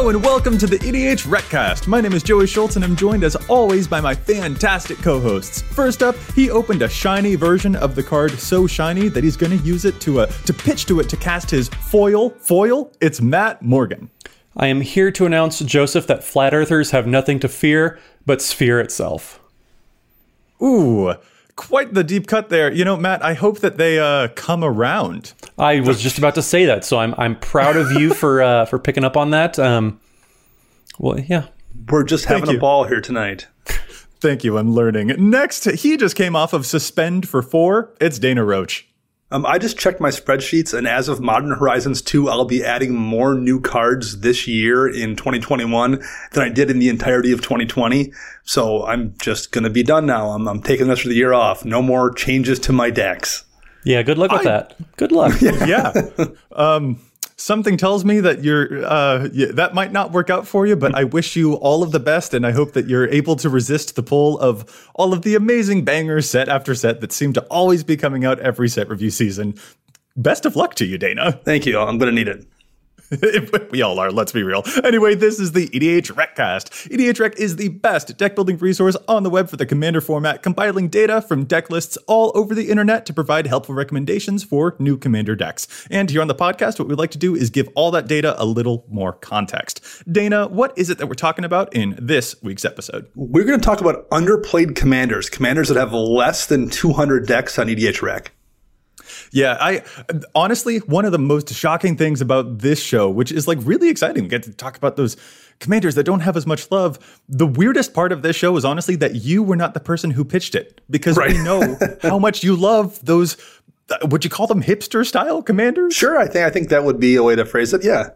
Hello and welcome to the EDH Recast. My name is Joey Schultz and I'm joined as always by my fantastic co-hosts. First up, he opened a shiny version of the card so shiny that he's going to use it to uh, to pitch to it to cast his foil. Foil. It's Matt Morgan. I am here to announce, Joseph, that flat earthers have nothing to fear but sphere itself. Ooh, quite the deep cut there. You know, Matt, I hope that they uh, come around. I was just about to say that, so I'm I'm proud of you for uh, for picking up on that. Um, well, yeah, We're just having you. a ball here tonight. Thank you. I'm learning. Next, he just came off of suspend for four. It's Dana Roach. Um, I just checked my spreadsheets, and as of Modern Horizons 2, I'll be adding more new cards this year in 2021 than I did in the entirety of 2020. So I'm just going to be done now. I'm, I'm taking the rest of the year off. No more changes to my decks. yeah. Good luck with that. Good luck. yeah. um, something tells me that you're uh, that might not work out for you, but I wish you all of the best, and I hope that you're able to resist the pull of all of the amazing bangers set after set that seem to always be coming out every set review season. Best of luck to you, Dana. Thank you. I'm going to need it. we all are, let's be real. Anyway, this is the EDH Recast. EDH Rec is the best deck building resource on the web for the Commander format, compiling data from deck lists all over the internet to provide helpful recommendations for new Commander decks. And here on the podcast, what we like to do is give all that data a little more context. Dana, what is it that we're talking about in this week's episode? We're going to talk about underplayed commanders, commanders that have less than 200 decks on EDH Rec. Yeah, I honestly one of the most shocking things about this show, which is like really exciting, we get to talk about those commanders that don't have as much love. The weirdest part of this show is honestly that you were not the person who pitched it because Right. we know how much you love those. uh, Would you call them hipster style commanders? Sure, I think I think that would be a way to phrase it. Yeah.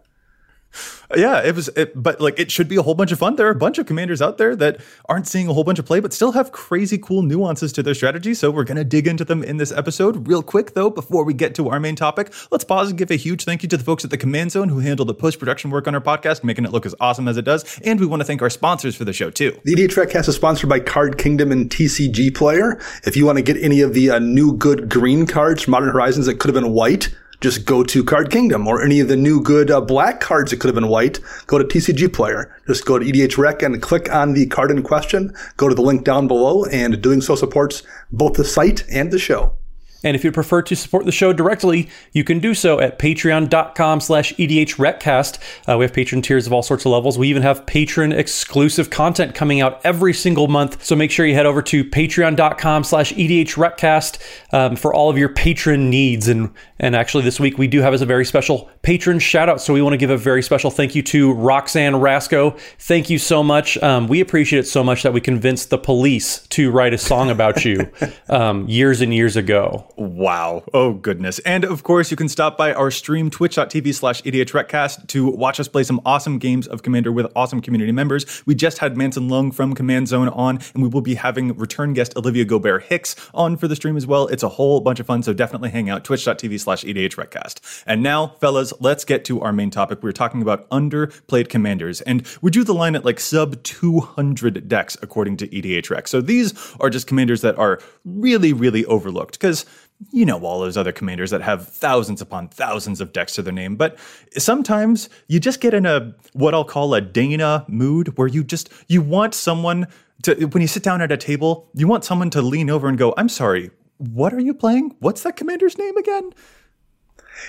Yeah, it was, it, but like it should be a whole bunch of fun. There are a bunch of commanders out there that aren't seeing a whole bunch of play, but still have crazy cool nuances to their strategy. So we're going to dig into them in this episode. Real quick though, before we get to our main topic, let's pause and give a huge thank you to the folks at the Command Zone who handle the post production work on our podcast, making it look as awesome as it does. And we want to thank our sponsors for the show too. The EDH Recast is sponsored by Card Kingdom and TCG Player. If you want to get any of the uh, new good green cards from Modern Horizons that could have been white, just go to Card Kingdom. Or any of the new good uh, black cards that could have been white, go to TCG Player. Just go to EDH Rec and click on the card in question. Go to the link down below, and doing so supports both the site and the show. And if you'd prefer to support the show directly, you can do so at patreon.com slash edhrecast. Uh, we have patron tiers of all sorts of levels. We even have patron exclusive content coming out every single month. So make sure you head over to patreon.com slash edhrecast um, for all of your patron needs. And, and actually this week we do have as a very special patron shout out. So we want to give a very special thank you to Roxanne Rasco. Thank you so much. Um, we appreciate it so much that we convinced the police to write a song about you um, years and years ago. Wow. Oh, goodness. And of course, you can stop by our stream, twitch.tv slash EDHRecast, to watch us play some awesome games of Commander with awesome community members. We just had Manson Lung from Command Zone on, and we will be having return guest Olivia Gobert Hicks on for the stream as well. It's a whole bunch of fun, so definitely hang out, twitch.tv slash EDHRecast. And now, fellas, let's get to our main topic. We're talking about underplayed commanders, and we drew the line at like sub 200 decks according to EDH Rec. So these are just commanders that are really, really overlooked because you know all those other commanders that have thousands upon thousands of decks to their name but sometimes you just get in a what i'll call a dana mood where you just you want someone to when you sit down at a table you want someone to lean over and go i'm sorry what are you playing what's that commander's name again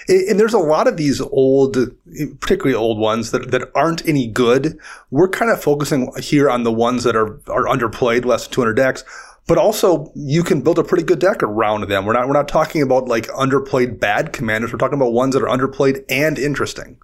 And there's a lot of these old, particularly old ones that, that aren't any good. We're kind of focusing here on the ones that are, are underplayed, less than 200 decks. But also, you can build a pretty good deck around them. We're not, we're not talking about like underplayed bad commanders. We're talking about ones that are underplayed and interesting.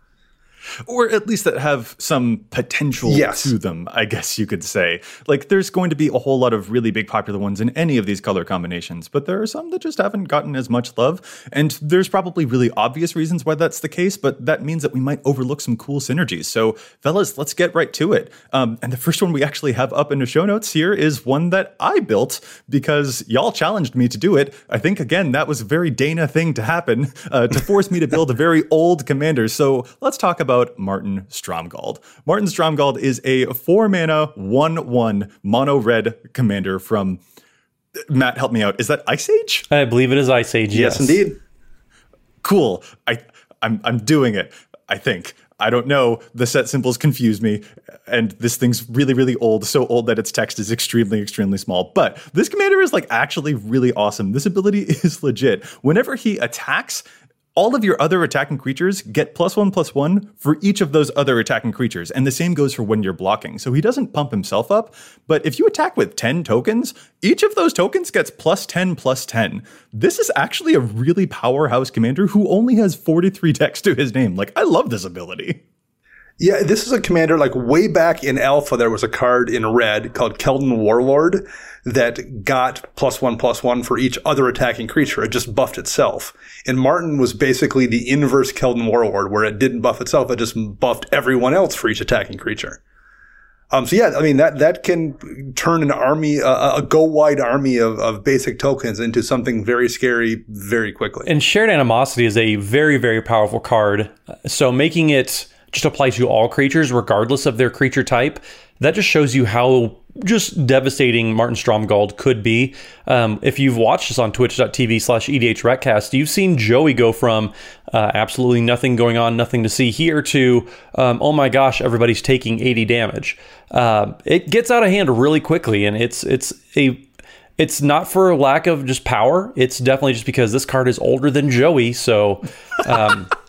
Or at least that have some potential Yes. to them, I guess you could say. Like there's going to be a whole lot of really big popular ones in any of these color combinations, but there are some that just haven't gotten as much love. And there's probably really obvious reasons why that's the case, but that means that we might overlook some cool synergies. So, fellas, let's get right to it. Um, and the first one we actually have up in the show notes here is one that I built because y'all challenged me to do it. I think, again, that was a very Dana thing to happen uh, to force me to build a very old commander. So, let's talk about Martin Stromgald. Martin Stromgald is a four mana, one one mono red commander from. Matt, help me out. Is that Ice Age? I believe it is Ice Age. Yes, Yes, indeed. Cool. I I'm I'm doing it. I think. I don't know. The set symbols confuse me, and this thing's really, really old. So old that its text is extremely, extremely small. But this commander is like actually really awesome. This ability is legit. Whenever he attacks, all of your other attacking creatures get plus one plus one for each of those other attacking creatures. And the same goes for when you're blocking. So he doesn't pump himself up, but if you attack with 10 tokens, each of those tokens gets plus 10 plus 10. This is actually a really powerhouse commander who only has 43 text to his name. Like, I love this ability. Yeah, this is a commander like way back in Alpha. There was a card in red called Keldon Warlord that got plus one plus one for each other attacking creature. It just buffed itself. And Martin was basically the inverse Keldon Warlord, where it didn't buff itself; it just buffed everyone else for each attacking creature. Um, so yeah, I mean that that can turn an army, uh, a go wide army of, of basic tokens into something very scary very quickly. And shared animosity is a very very powerful card. So making it just apply to all creatures, regardless of their creature type. That just shows you how just devastating Martin Stromgald could be. Um, if you've watched us on twitch.tv slash EDHRECast, you've seen Joey go from uh, absolutely nothing going on, nothing to see here to, um, oh my gosh, everybody's taking 80 damage. Uh, it gets out of hand really quickly, and it's it's a it's not for lack of just power. It's definitely just because this card is older than Joey. So um,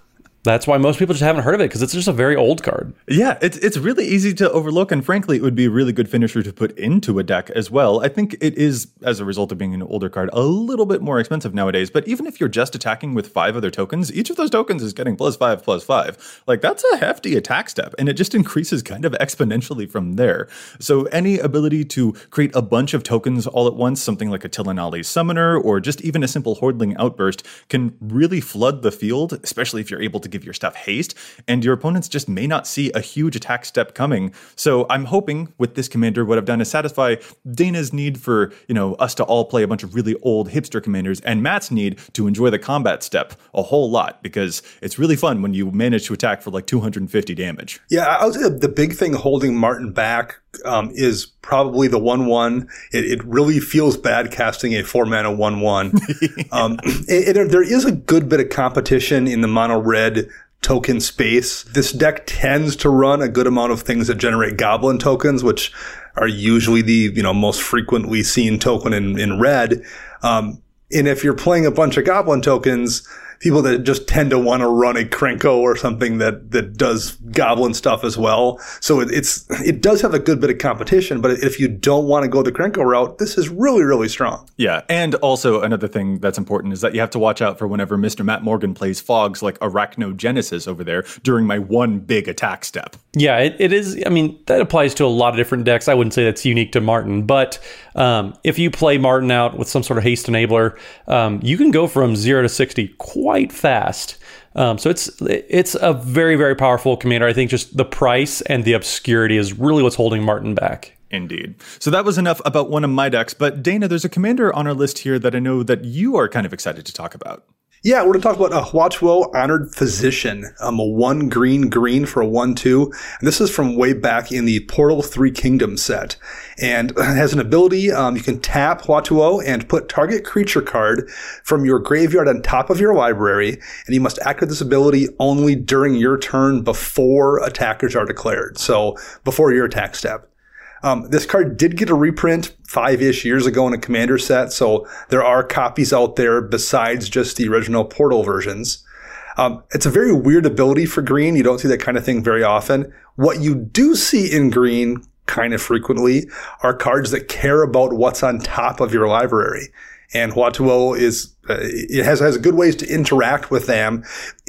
that's why most people just haven't heard of it because it's just a very old card. Yeah, it's it's really easy to overlook, and frankly, it would be a really good finisher to put into a deck as well. I think it is, as a result of being an older card, a little bit more expensive nowadays. But even if you're just attacking with five other tokens, each of those tokens is getting plus five, plus five. Like that's a hefty attack step, and it just increases kind of exponentially from there. So any ability to create a bunch of tokens all at once, something like a Tilonalli Summoner, or just even a simple Hordeling Outburst, can really flood the field, especially if you're able to give your stuff haste, and your opponents just may not see a huge attack step coming. So I'm hoping with this commander, what I've done is satisfy Dana's need for, you know, us to all play a bunch of really old hipster commanders and Matt's need to enjoy the combat step a whole lot because it's really fun when you manage to attack for like 250 damage. Yeah, I would say the big thing holding Martin back um, is probably the one one. It, it, really feels bad casting a four mana one one. um, there is a good bit of competition in the mono red token space. This deck tends to run a good amount of things that generate goblin tokens, which are usually the you know most frequently seen token in in red. Um, and if you're playing a bunch of goblin tokens, people that just tend to want to run a Krenko or something that that does goblin stuff as well. So it, it's it does have a good bit of competition, but if you don't want to go the Krenko route, this is really really strong. Yeah, and also another thing that's important is that you have to watch out for whenever Mr. Matt Morgan plays fogs like Arachnogenesis over there during my one big attack step. Yeah, it, it is. I mean, that applies to a lot of different decks. I wouldn't say that's unique to Martin, but um, if you play Martin out with some sort of haste enabler, um, you can go from zero to sixty quite fast. Um, so it's it's a very very powerful commander. I think just the price and the obscurity is really what's holding Martin back. Indeed. So that was enough about one of my decks. But Dana, there's a commander on our list here that I know that you are kind of excited to talk about. Yeah, we're going to talk about a Hua-Tuo Honored Physician, um, a one green green for a one two. And this is from way back in the Portal Three Kingdoms set, and it has an ability. Um, you can tap Hua-Tuo and put target creature card from your graveyard on top of your library, and you must activate this ability only during your turn before attackers are declared. So before your attack step. Um, this card did get a reprint five ish years ago in a commander set, so there are copies out there besides just the original Portal versions. Um, it's a very weird ability for green. You don't see that kind of thing very often. What you do see in green kind of frequently are cards that care about what's on top of your library. And Hua-Tuo is, uh, it has, has good ways to interact with them.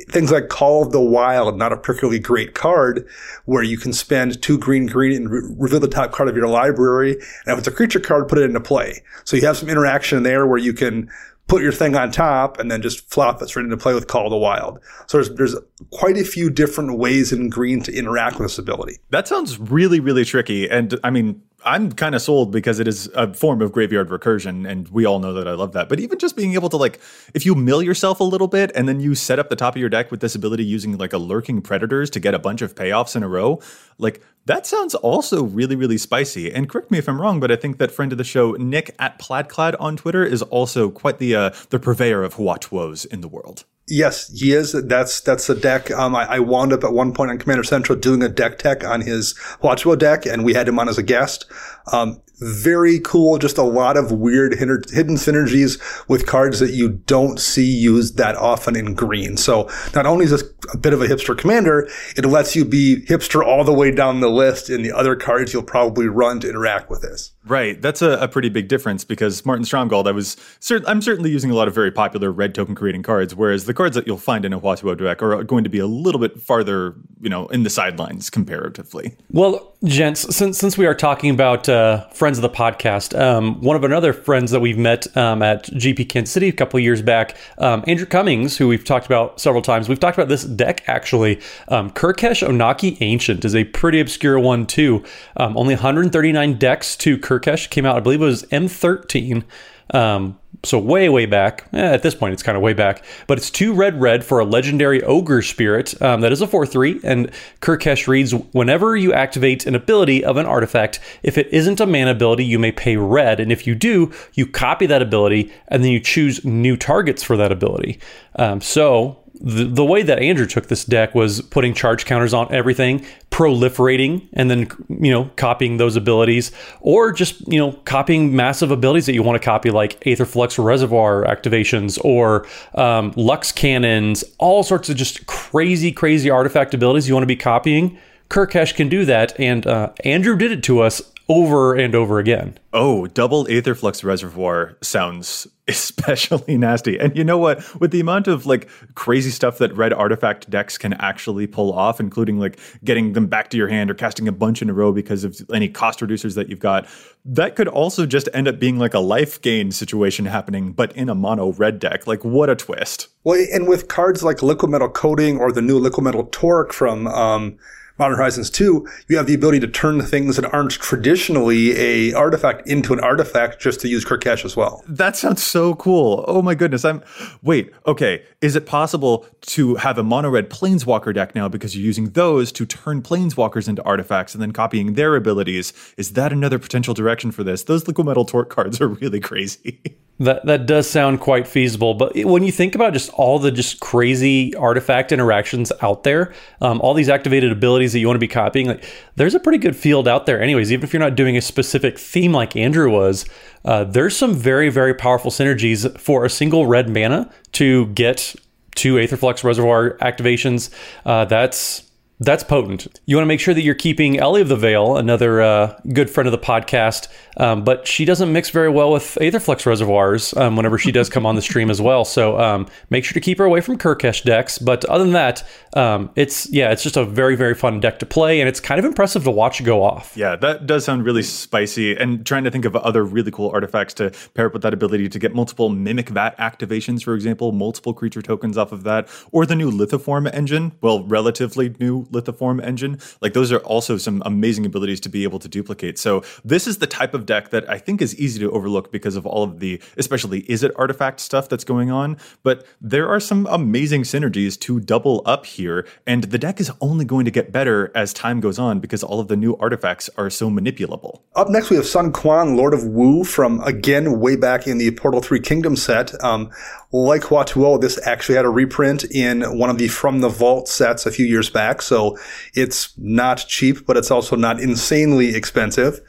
Things like Call of the Wild, not a particularly great card, where you can spend two green green and re- reveal the top card of your library. And if it's a creature card, put it into play. So you have some interaction there where you can put your thing on top and then just flop it straight into play with Call of the Wild. So there's, there's quite a few different ways in green to interact with this ability. That sounds really, really tricky. And I mean, I'm kind of sold because it is a form of graveyard recursion, and we all know that I love that. But even just being able to like, if you mill yourself a little bit and then you set up the top of your deck with this ability using like a lurking predators to get a bunch of payoffs in a row, like that sounds also really, really spicy. And correct me if I'm wrong, but I think that friend of the show, Nick at Plaidclad on Twitter, is also quite the uh, the purveyor of Hua-Tuos in the world. Yes, he is. That's that's the deck. Um, I, I, wound up at one point on Commander Central doing a deck tech on his Watchwell deck, and we had him on as a guest. Um, very cool. Just a lot of weird hidden synergies with cards that you don't see used that often in green. So not only is this a bit of a hipster commander, it lets you be hipster all the way down the list in the other cards you'll probably run to interact with this. Right. That's a, a pretty big difference because Martin Stromgald, I was cert- I'm certainly using a lot of very popular red token creating cards, whereas the cards that you'll find in a Hua-Tuo deck are going to be a little bit farther, you know, in the sidelines comparatively. Well, gents, since since we are talking about uh, friends of the podcast, um, one of another friends that we've met um, at GP Kansas City a couple years back, um, Andrew Cummings, who we've talked about several times. We've talked about this deck actually. Um, Kurkesh Onakke Ancient is a pretty obscure one too. Um, only 139 decks to Kurkesh came out. I believe it was M13. Um, so way way back eh, at this point it's kind of way back but it's two red red for a legendary ogre spirit um, that is a 4-3 and kurkesh reads whenever you activate an ability of an artifact if it isn't a mana ability you may pay red and if you do you copy that ability and then you choose new targets for that ability. Um, so the, the way that Andrew took this deck was putting charge counters on everything, proliferating, and then you know copying those abilities, or just you know copying massive abilities that you want to copy, like Aetherflux Reservoir activations or um, Lux cannons, all sorts of just crazy, crazy artifact abilities you want to be copying. Kurkesh can do that, and uh, Andrew did it to us over and over again. Oh, double Aetherflux Reservoir sounds especially nasty. And you know what? With the amount of like crazy stuff that red artifact decks can actually pull off, including like getting them back to your hand or casting a bunch in a row because of any cost reducers that you've got, that could also just end up being like a life gain situation happening, but in a mono red deck. Like, what a twist. Well, and with cards like Liquimetal Coating or the new Liquimetal Torque from, um, Modern Horizons 2, you have the ability to turn things that aren't traditionally a artifact into an artifact just to use Kurkesh as well. That sounds so cool. Oh my goodness. I'm wait, okay. Is it possible to have a mono red planeswalker deck now because you're using those to turn planeswalkers into artifacts and then copying their abilities? Is that another potential direction for this? Those Liquimetal Torque cards are really crazy. That that does sound quite feasible, but when you think about just all the just crazy artifact interactions out there, um, all these activated abilities that you want to be copying, like there's a pretty good field out there. Anyways, even if you're not doing a specific theme like Andrew was, uh, there's some very very powerful synergies for a single red mana to get two Aetherflux Reservoir activations. Uh, that's that's potent. You want to make sure that you're keeping Ellie of the Veil, another uh, good friend of the podcast, um, but she doesn't mix very well with Aetherflux reservoirs um, whenever she does come on the stream as well. So um, make sure to keep her away from Kurkesh decks. But other than that, um, it's yeah, it's just a very very fun deck to play, and it's kind of impressive to watch go off. Yeah, that does sound really spicy. And trying to think of other really cool artifacts to pair up with that ability to get multiple Mimic Vat activations, for example, multiple creature tokens off of that, or the new Lithoform engine. Well, relatively new lithoform engine. Like those are also some amazing abilities to be able to duplicate. So this is the type of deck that I think is easy to overlook because of all of the, especially is it artifact stuff that's going on. But there are some amazing synergies to double up here, and the deck is only going to get better as time goes on because all of the new artifacts are so manipulable. Up next, we have Sun Quan, Lord of Wu, from again way back in the Portal Three Kingdom set. Um, like Hua-Tuo, this actually had a reprint in one of the From the Vault sets a few years back. So it's not cheap, but it's also not insanely expensive.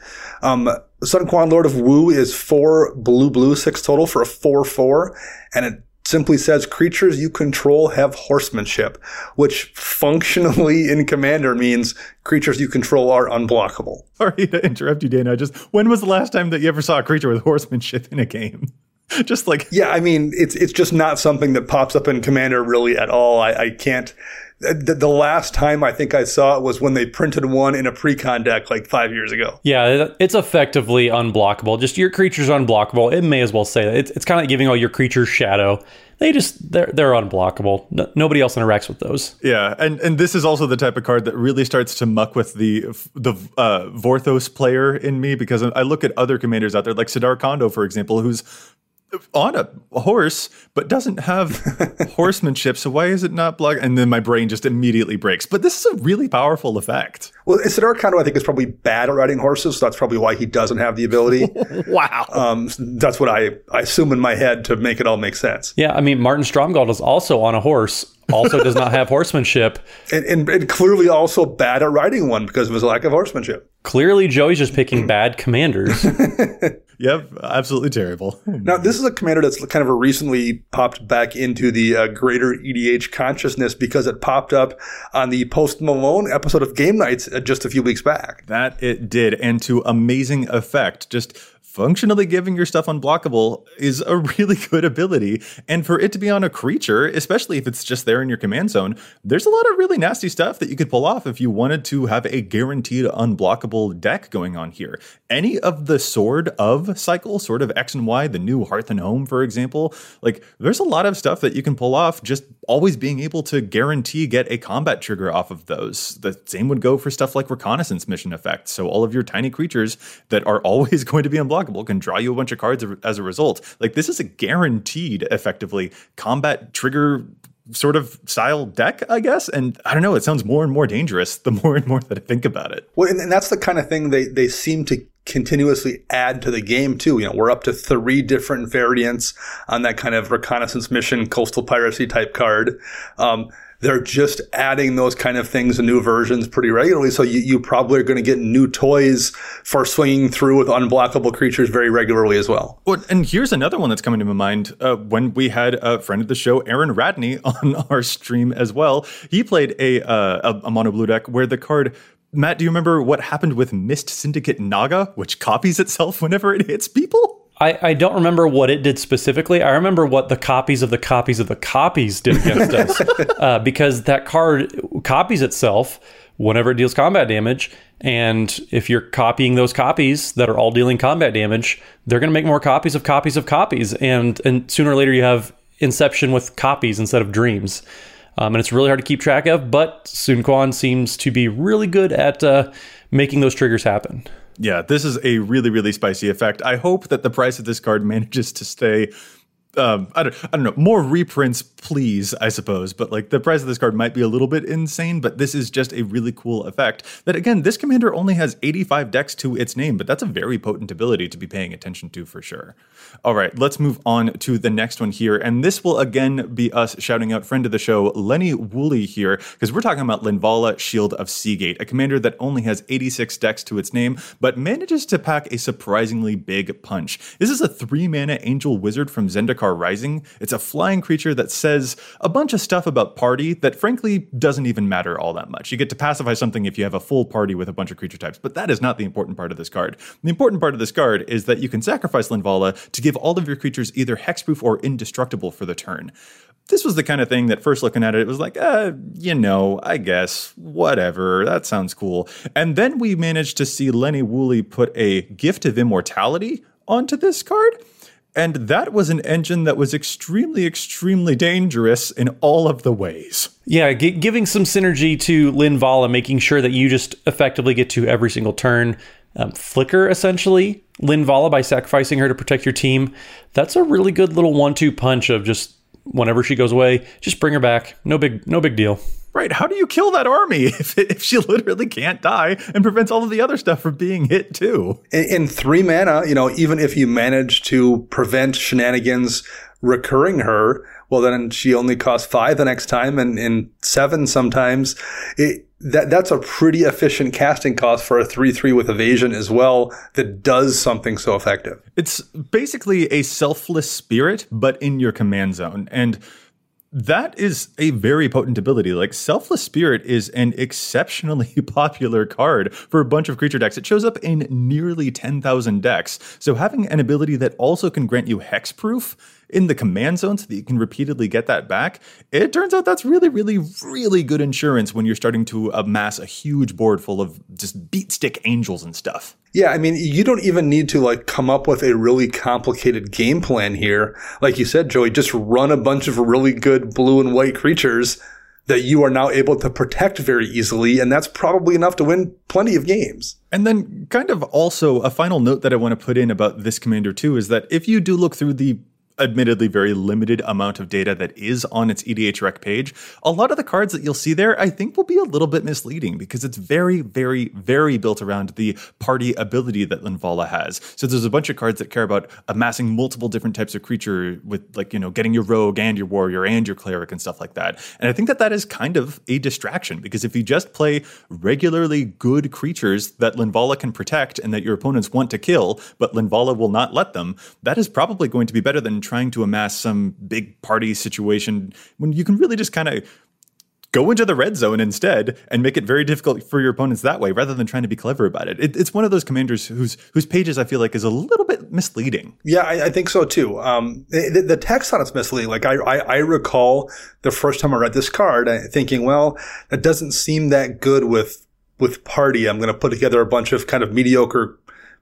Um, Sun Quan Lord of Wu is four blue blue, six total for a four four. And it simply says creatures you control have horsemanship, which functionally in Commander means creatures you control are unblockable. Sorry to interrupt you, Dana. Just when was the last time that you ever saw a creature with horsemanship in a game? just like yeah, I mean, it's it's just not something that pops up in Commander really at all. I, I can't. The, the, last time I think I saw it was when they printed one in a precon deck like five years ago. Yeah, it's effectively unblockable. Just your creature's unblockable. It may as well say that. It's, it's kind of like giving all your creatures shadow. They just they're they're unblockable. No, nobody else interacts with those. Yeah, and and this is also the type of card that really starts to muck with the the uh, Vorthos player in me because I look at other commanders out there like Sidar Kondo, for example, who's on a horse, but doesn't have horsemanship. So why is it not block? And then my brain just immediately breaks. But this is a really powerful effect. Well, Isidore Kondo, I think, is probably bad at riding horses. So that's probably why he doesn't have the ability. wow. Um, that's what I, I assume in my head to make it all make sense. Yeah, I mean, Martin Stromgald is also on a horse, also does not have horsemanship. And, and, and clearly also bad at riding one because of his lack of horsemanship. Clearly, Joey's just picking bad commanders. Yep, absolutely terrible. Now, this is a commander that's kind of recently popped back into the uh, greater EDH consciousness because it popped up on the Post Malone episode of Game Knights uh, just a few weeks back. That it did, and to amazing effect. Just functionally giving your stuff unblockable is a really good ability. And for it to be on a creature, especially if it's just there in your command zone, there's a lot of really nasty stuff that you could pull off if you wanted to have a guaranteed unblockable deck going on here. Any of the Sword of cycle, Sword of X and Y, the new Hearth and Home, for example, like there's a lot of stuff that you can pull off just always being able to guarantee get a combat trigger off of those. The same would go for stuff like reconnaissance mission effects. So all of your tiny creatures that are always going to be unblockable can draw you a bunch of cards as a result. Like this is a guaranteed, effectively combat trigger sort of style deck, I guess. And I don't know, it sounds more and more dangerous the more and more that I think about it. Well, and, and that's the kind of thing they, they seem to continuously add to the game too. You know, we're up to three different variants on that kind of reconnaissance mission, coastal piracy type card. Um, they're just adding those kind of things and new versions pretty regularly. So you, you probably are going to get new toys for swinging through with unblockable creatures very regularly as well. well and here's another one that's coming to my mind. Uh, when we had a friend of the show, Aaron Radney, on our stream as well, he played a, uh, a, a mono blue deck where the card Matt, do you remember what happened with Mist Syndicate Naga, which copies itself whenever it hits people? I, I don't remember what it did specifically. I remember what the copies of the copies of the copies did against us, uh, because that card copies itself whenever it deals combat damage. And if you're copying those copies that are all dealing combat damage, they're going to make more copies of copies of copies, and and sooner or later you have Inception with copies instead of dreams. Um, and it's really hard to keep track of, but Sun Quan seems to be really good at uh, making those triggers happen. Yeah, this is a really, really spicy effect. I hope that the price of this card manages to stay um, I don't, I don't know, more reprints, please, I suppose. But like the price of this card might be a little bit insane, but this is just a really cool effect. That again, this commander only has 85 decks to its name, but that's a very potent ability to be paying attention to for sure. All right, let's move on to the next one here. And this will again be us shouting out friend of the show, Lenny Woolley here, because we're talking about Linvala Shield of Sea Gate, a commander that only has 86 decks to its name, but manages to pack a surprisingly big punch. This is a three mana angel wizard from Zendikar Rising. It's a flying creature that says a bunch of stuff about party that frankly doesn't even matter all that much. You get to pacify something if you have a full party with a bunch of creature types, but that is not the important part of this card. The important part of this card is that you can sacrifice Linvala to give all of your creatures either hexproof or indestructible for the turn this was the kind of thing that first looking at it, it was like, uh, you know, I guess, whatever, that sounds cool. And then we managed to see Lenny Woolley put a gift of immortality onto this card. And that was an engine that was extremely, extremely dangerous in all of the ways. Yeah, g- giving some synergy to Linvala, making sure that you just effectively get to every single turn. Um, flicker, essentially, Linvala by sacrificing her to protect your team. That's a really good little one-two punch of just whenever she goes away, just bring her back. No big, no big deal. Right. How do you kill that army if, if she literally can't die and prevents all of the other stuff from being hit too? In, in three mana, you know, even if you manage to prevent shenanigans recurring her, well, then she only costs five the next time and, and seven sometimes. It, that that's a pretty efficient casting cost for a three three with evasion as well that does something so effective. It's basically a selfless spirit, but in your command zone. And that is a very potent ability. Like Selfless Spirit is an exceptionally popular card for a bunch of creature decks. It shows up in nearly 10,000 decks. So having an ability that also can grant you hexproof in the command zone so that you can repeatedly get that back, it turns out that's really, really, really good insurance when you're starting to amass a huge board full of just beatstick angels and stuff. Yeah, I mean, you don't even need to like come up with a really complicated game plan here. Like you said, Joey, just run a bunch of really good blue and white creatures that you are now able to protect very easily. And that's probably enough to win plenty of games. And then, kind of also, a final note that I want to put in about this commander too is that if you do look through the admittedly very limited amount of data that is on its EDH Rec page, a lot of the cards that you'll see there, I think, will be a little bit misleading because it's very, very, very built around the party ability that Linvala has. So there's a bunch of cards that care about amassing multiple different types of creature with, like, you know, getting your rogue and your warrior and your cleric and stuff like that. And I think that that is kind of a distraction because if you just play regularly good creatures that Linvala can protect and that your opponents want to kill, but Linvala will not let them, that is probably going to be better than trying to amass some big party situation when you can really just kind of go into the red zone instead and make it very difficult for your opponents that way rather than trying to be clever about it. it it's one of those commanders whose whose pages I feel like is a little bit misleading. Yeah, I, I think so too. Um, the, the, text on it's misleading. Like I, I, I, recall the first time I read this card thinking, well, that doesn't seem that good with with party. I'm going to put together a bunch of kind of mediocre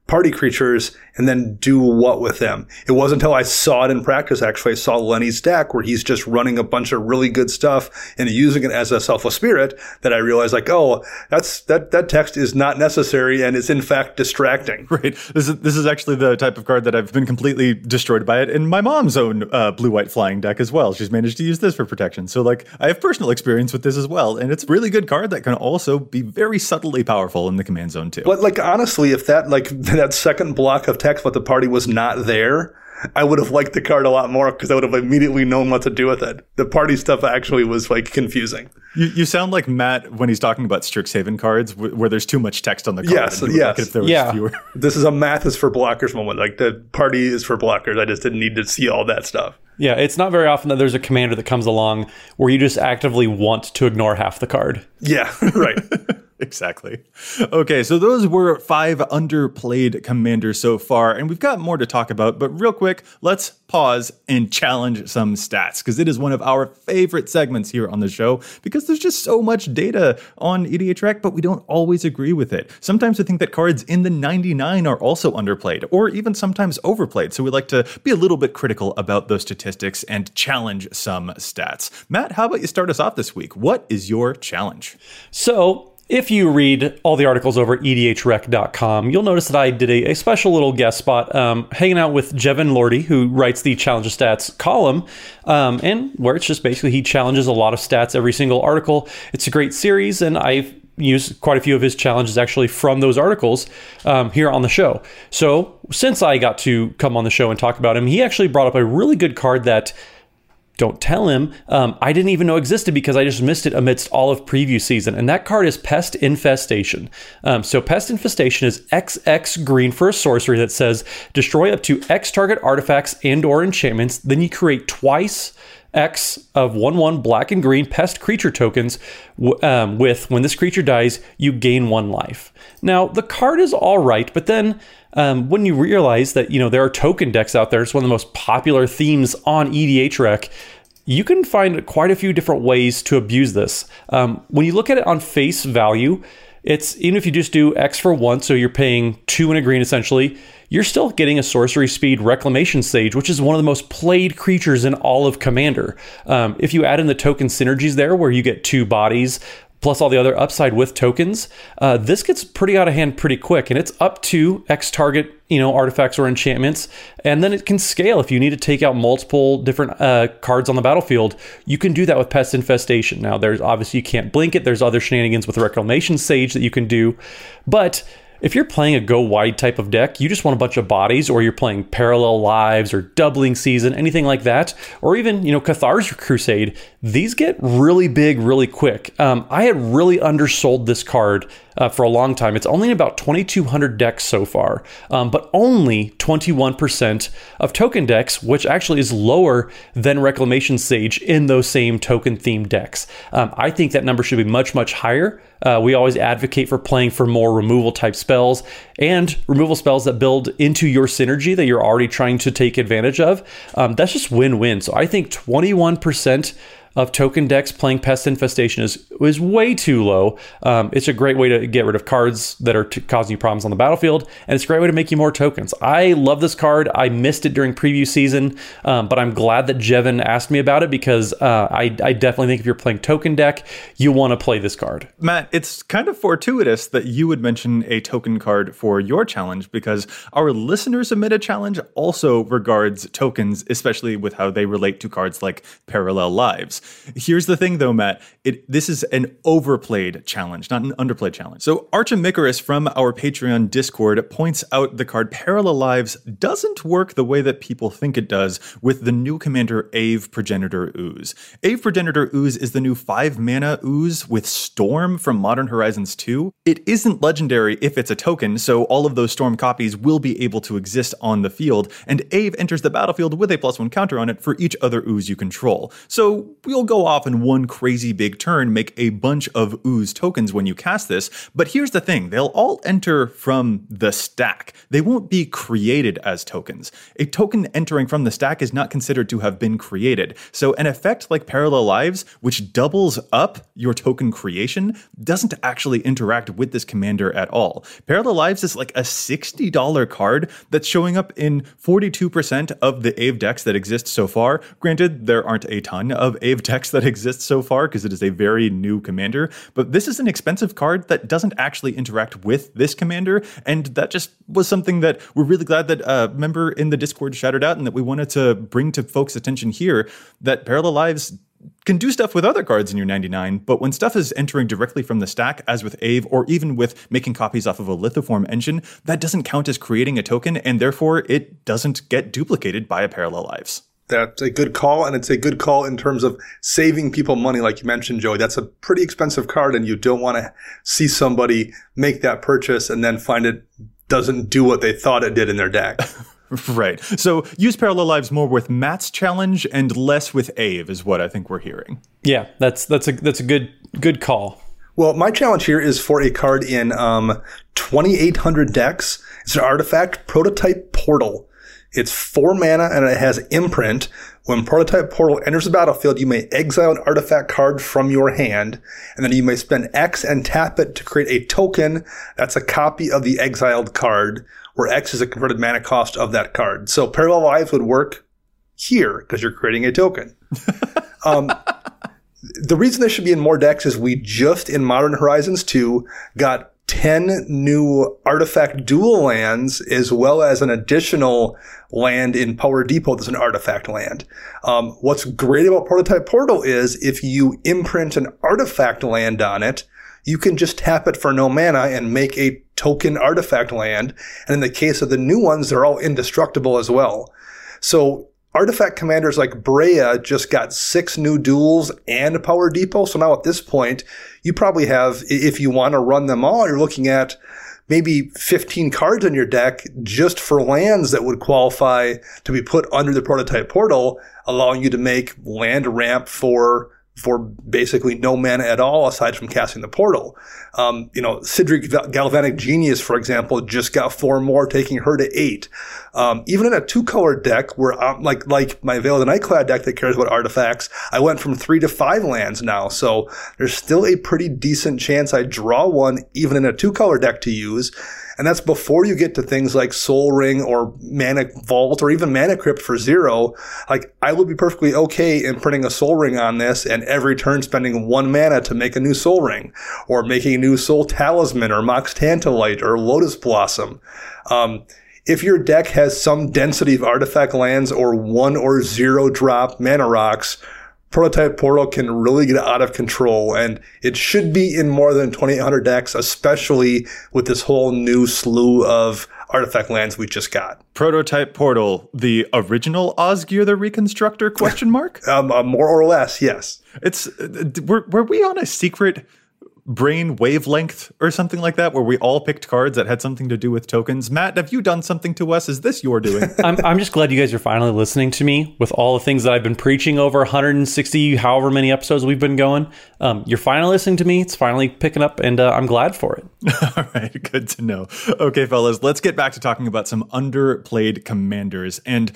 party creatures and then do what with them. It wasn't until I saw it in practice, actually, I saw Lenny's deck where he's just running a bunch of really good stuff and using it as a selfless spirit that I realized like, oh, that's, that, that text is not necessary and is in fact distracting. Right. This is, this is actually the type of card that I've been completely destroyed by it in my mom's own uh, blue white flying deck as well. She's managed to use this for protection. So like I have personal experience with this as well. And it's a really good card that can also be very subtly powerful in the command zone too. But like honestly, if that like that second block of text about the party was not there, I would have liked the card a lot more because I would have immediately known what to do with it. The party stuff actually was like confusing. You, you sound like Matt when he's talking about Strixhaven cards where there's too much text on the card. Yes, yes. if there was yeah. fewer. This is a math is for blockers moment. Like the party is for blockers. I just didn't need to see all that stuff. Yeah, it's not very often that there's a commander that comes along where you just actively want to ignore half the card. Yeah, right. exactly. Okay, so those were five underplayed commanders so far, and we've got more to talk about. But real quick, let's pause and challenge some stats because it is one of our favorite segments here on the show because there's just so much data on EDH EDHREC, but we don't always agree with it. Sometimes we think that cards in the 99 are also underplayed or even sometimes overplayed. So we like to be a little bit critical about those statistics and challenge some stats. Matt, how about you start us off this week? What is your challenge? So, if you read all the articles over at edhrec.com, you'll notice that I did a, a special little guest spot um, hanging out with Jevin Lortie, who writes the Challenge of Stats column, um, and where it's just basically he challenges a lot of stats every single article. It's a great series, and I've used quite a few of his challenges actually from those articles um, here on the show. So, since I got to come on the show and talk about him, he actually brought up a really good card that don't tell him. Um, I didn't even know existed because I just missed it amidst all of preview season. And that card is Pest Infestation. Um, so Pest Infestation is XX green for a sorcery that says destroy up to X target artifacts and or enchantments. Then you create twice X of 1 1 black and green pest creature tokens um, with when this creature dies, you gain one life. Now, the card is all right, but then um, when you realize that you know there are token decks out there, it's one of the most popular themes on EDHREC. You can find quite a few different ways to abuse this. Um, when you look at it on face value, it's even if you just do X for one, so you're paying two and a green essentially, you're still getting a sorcery speed reclamation sage, which is one of the most played creatures in all of Commander. Um, if you add in the token synergies there, where you get two bodies, plus all the other upside with tokens, uh, this gets pretty out of hand pretty quick, and it's up to X target, you know, artifacts or enchantments, and then it can scale if you need to take out multiple different uh, cards on the battlefield. You can do that with Pest Infestation. Now, there's obviously you can't blink it. There's other shenanigans with Reclamation Sage that you can do, but if you're playing a go wide type of deck, you just want a bunch of bodies, or you're playing parallel lives or doubling season, anything like that, or even you know Cathar's Crusade. These get really big really quick. Um, I had really undersold this card uh, for a long time. It's only in about 2,200 decks so far, um, but only 21% of token decks, which actually is lower than Reclamation Sage in those same token themed decks. Um, I think that number should be much, much higher. Uh, we always advocate for playing for more removal type spells and removal spells that build into your synergy that you're already trying to take advantage of. Um, that's just win win. So I think 21% of token decks playing Pest Infestation is is way too low. Um, it's a great way to get rid of cards that are t- causing you problems on the battlefield, and it's a great way to make you more tokens. I love this card. I missed it during preview season, um, but I'm glad that Jevin asked me about it because uh, I, I definitely think if you're playing token deck, you want to play this card. Matt, it's kind of fortuitous that you would mention a token card for your challenge because our listener submitted challenge also regards tokens, especially with how they relate to cards like Parallel Lives. Here's the thing though, Matt, it this is an overplayed challenge, not an underplayed challenge. So Archimicarus from our Patreon Discord points out the card Parallel Lives doesn't work the way that people think it does with the new commander Aeve Progenitor Ooze. Aeve Progenitor Ooze is the new 5 mana ooze with Storm from Modern Horizons 2. It isn't legendary if it's a token, so all of those Storm copies will be able to exist on the field, and Aeve enters the battlefield with a plus 1 counter on it for each other ooze you control. So we'll go off in one crazy big turn, make a bunch of ooze tokens when you cast this, but here's the thing they'll all enter from the stack. They won't be created as tokens. A token entering from the stack is not considered to have been created. So an effect like Parallel Lives, which doubles up your token creation, doesn't actually interact with this commander at all. Parallel Lives is like a $60 card that's showing up in 42% of the Aeve decks that exist so far. Granted, there aren't a ton of Aeve decks that exists so far because it is a very new commander, but this is an expensive card that doesn't actually interact with this commander, and that just was something that we're really glad that a member in the Discord shouted out and that we wanted to bring to folks' attention here that Parallel Lives can do stuff with other cards in your 99, but when stuff is entering directly from the stack, as with Aeve, or even with making copies off of a Lithoform engine, that doesn't count as creating a token, and therefore it doesn't get duplicated by a Parallel Lives. That's a good call, and it's a good call in terms of saving people money, like you mentioned, Joey. That's a pretty expensive card, and you don't want to see somebody make that purchase and then find it doesn't do what they thought it did in their deck. Right. So use Parallel Lives more with Matt's challenge and less with Aeve is what I think we're hearing. Yeah, that's that's a that's a good good call. Well, my challenge here is for a card in um, 2800 decks. It's an artifact prototype portal. It's four mana and it has imprint. When prototype portal enters the battlefield, you may exile an artifact card from your hand, and then you may spend X and tap it to create a token that's a copy of the exiled card, where X is a converted mana cost of that card. So Parallel Lives would work here because you're creating a token. um, the reason this should be in more decks is we just in Modern Horizons 2 got 10 new artifact dual lands as well as an additional land in Power Depot that's an artifact land. Um, what's great about Prototype Portal is if you imprint an artifact land on it, you can just tap it for no mana and make a token artifact land. And in the case of the new ones, they're all indestructible as well. So artifact commanders like Breya just got six new duels and a power depot. So now at this point, you probably have, if you want to run them all, you're looking at maybe 15 cards in your deck just for lands that would qualify to be put under the prototype portal, allowing you to make land ramp for for basically no mana at all aside from casting the portal. Um, you know, Sydri Galvanic Genius, for example, just got four more, taking her to eight. Um, even in a two color deck where I'm like, like my Veil of the Nightclad deck that cares about artifacts, I went from three to five lands now. So there's still a pretty decent chance I draw one even in a two color deck to use. And that's before you get to things like Sol Ring or Mana Vault or even Mana Crypt for zero. Like I would be perfectly okay in printing a Sol Ring on this and every turn spending one mana to make a new Sol Ring or making a new Sol Talisman or Mox Tantalite or Lotus Blossom. Um, if your deck has some density of artifact lands or one or zero drop mana rocks, Prototype Portal can really get out of control, and it should be in more than 2800 decks, especially with this whole new slew of artifact lands we just got. Prototype Portal, the original Osgir the Reconstructor? Question mark. um, uh, more or less, yes. It's uh, were were we on a secret? Brain wavelength or something like that, where we all picked cards that had something to do with tokens. Matt, have you done something to us? Is this your doing? I'm, I'm just glad you guys are finally listening to me with all the things that I've been preaching over 160, however many episodes we've been going. Um, you're finally listening to me. It's finally picking up, and uh, I'm glad for it. all right, good to know. Okay, fellas, let's get back to talking about some underplayed commanders. And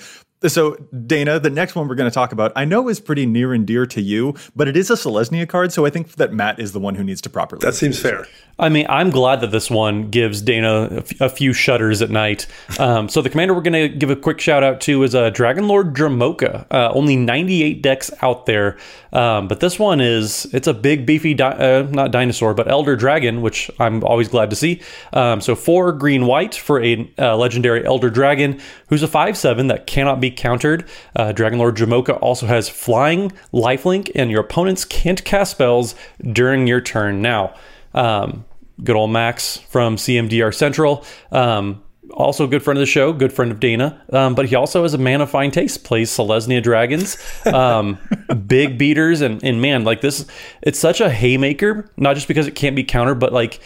So, Dana, the next one we're going to talk about, I know is pretty near and dear to you, but it is a Selesnya card, so I think that Matt is the one who needs to properly. That seems fair. I mean, I'm glad that this one gives Dana a, f- a few shudders at night. Um, so the commander we're going to give a quick shout out to is uh, Dragonlord Dromoka. Uh, only 98 decks out there, um, but this one is it's a big beefy di- uh, not dinosaur but elder dragon, which I'm always glad to see. Um, so four green white for a uh, legendary elder dragon who's a five seven that cannot be countered. Uh, Dragonlord Dromoka also has flying, lifelink, and your opponents can't cast spells during your turn. Now. Um, good old Max from CMDR Central. Um, also a good friend of the show, good friend of Dana. Um, but he also has a man of fine taste, plays Selesnya Dragons, um, big beaters. And, and man, like this, it's such a haymaker, not just because it can't be countered, but like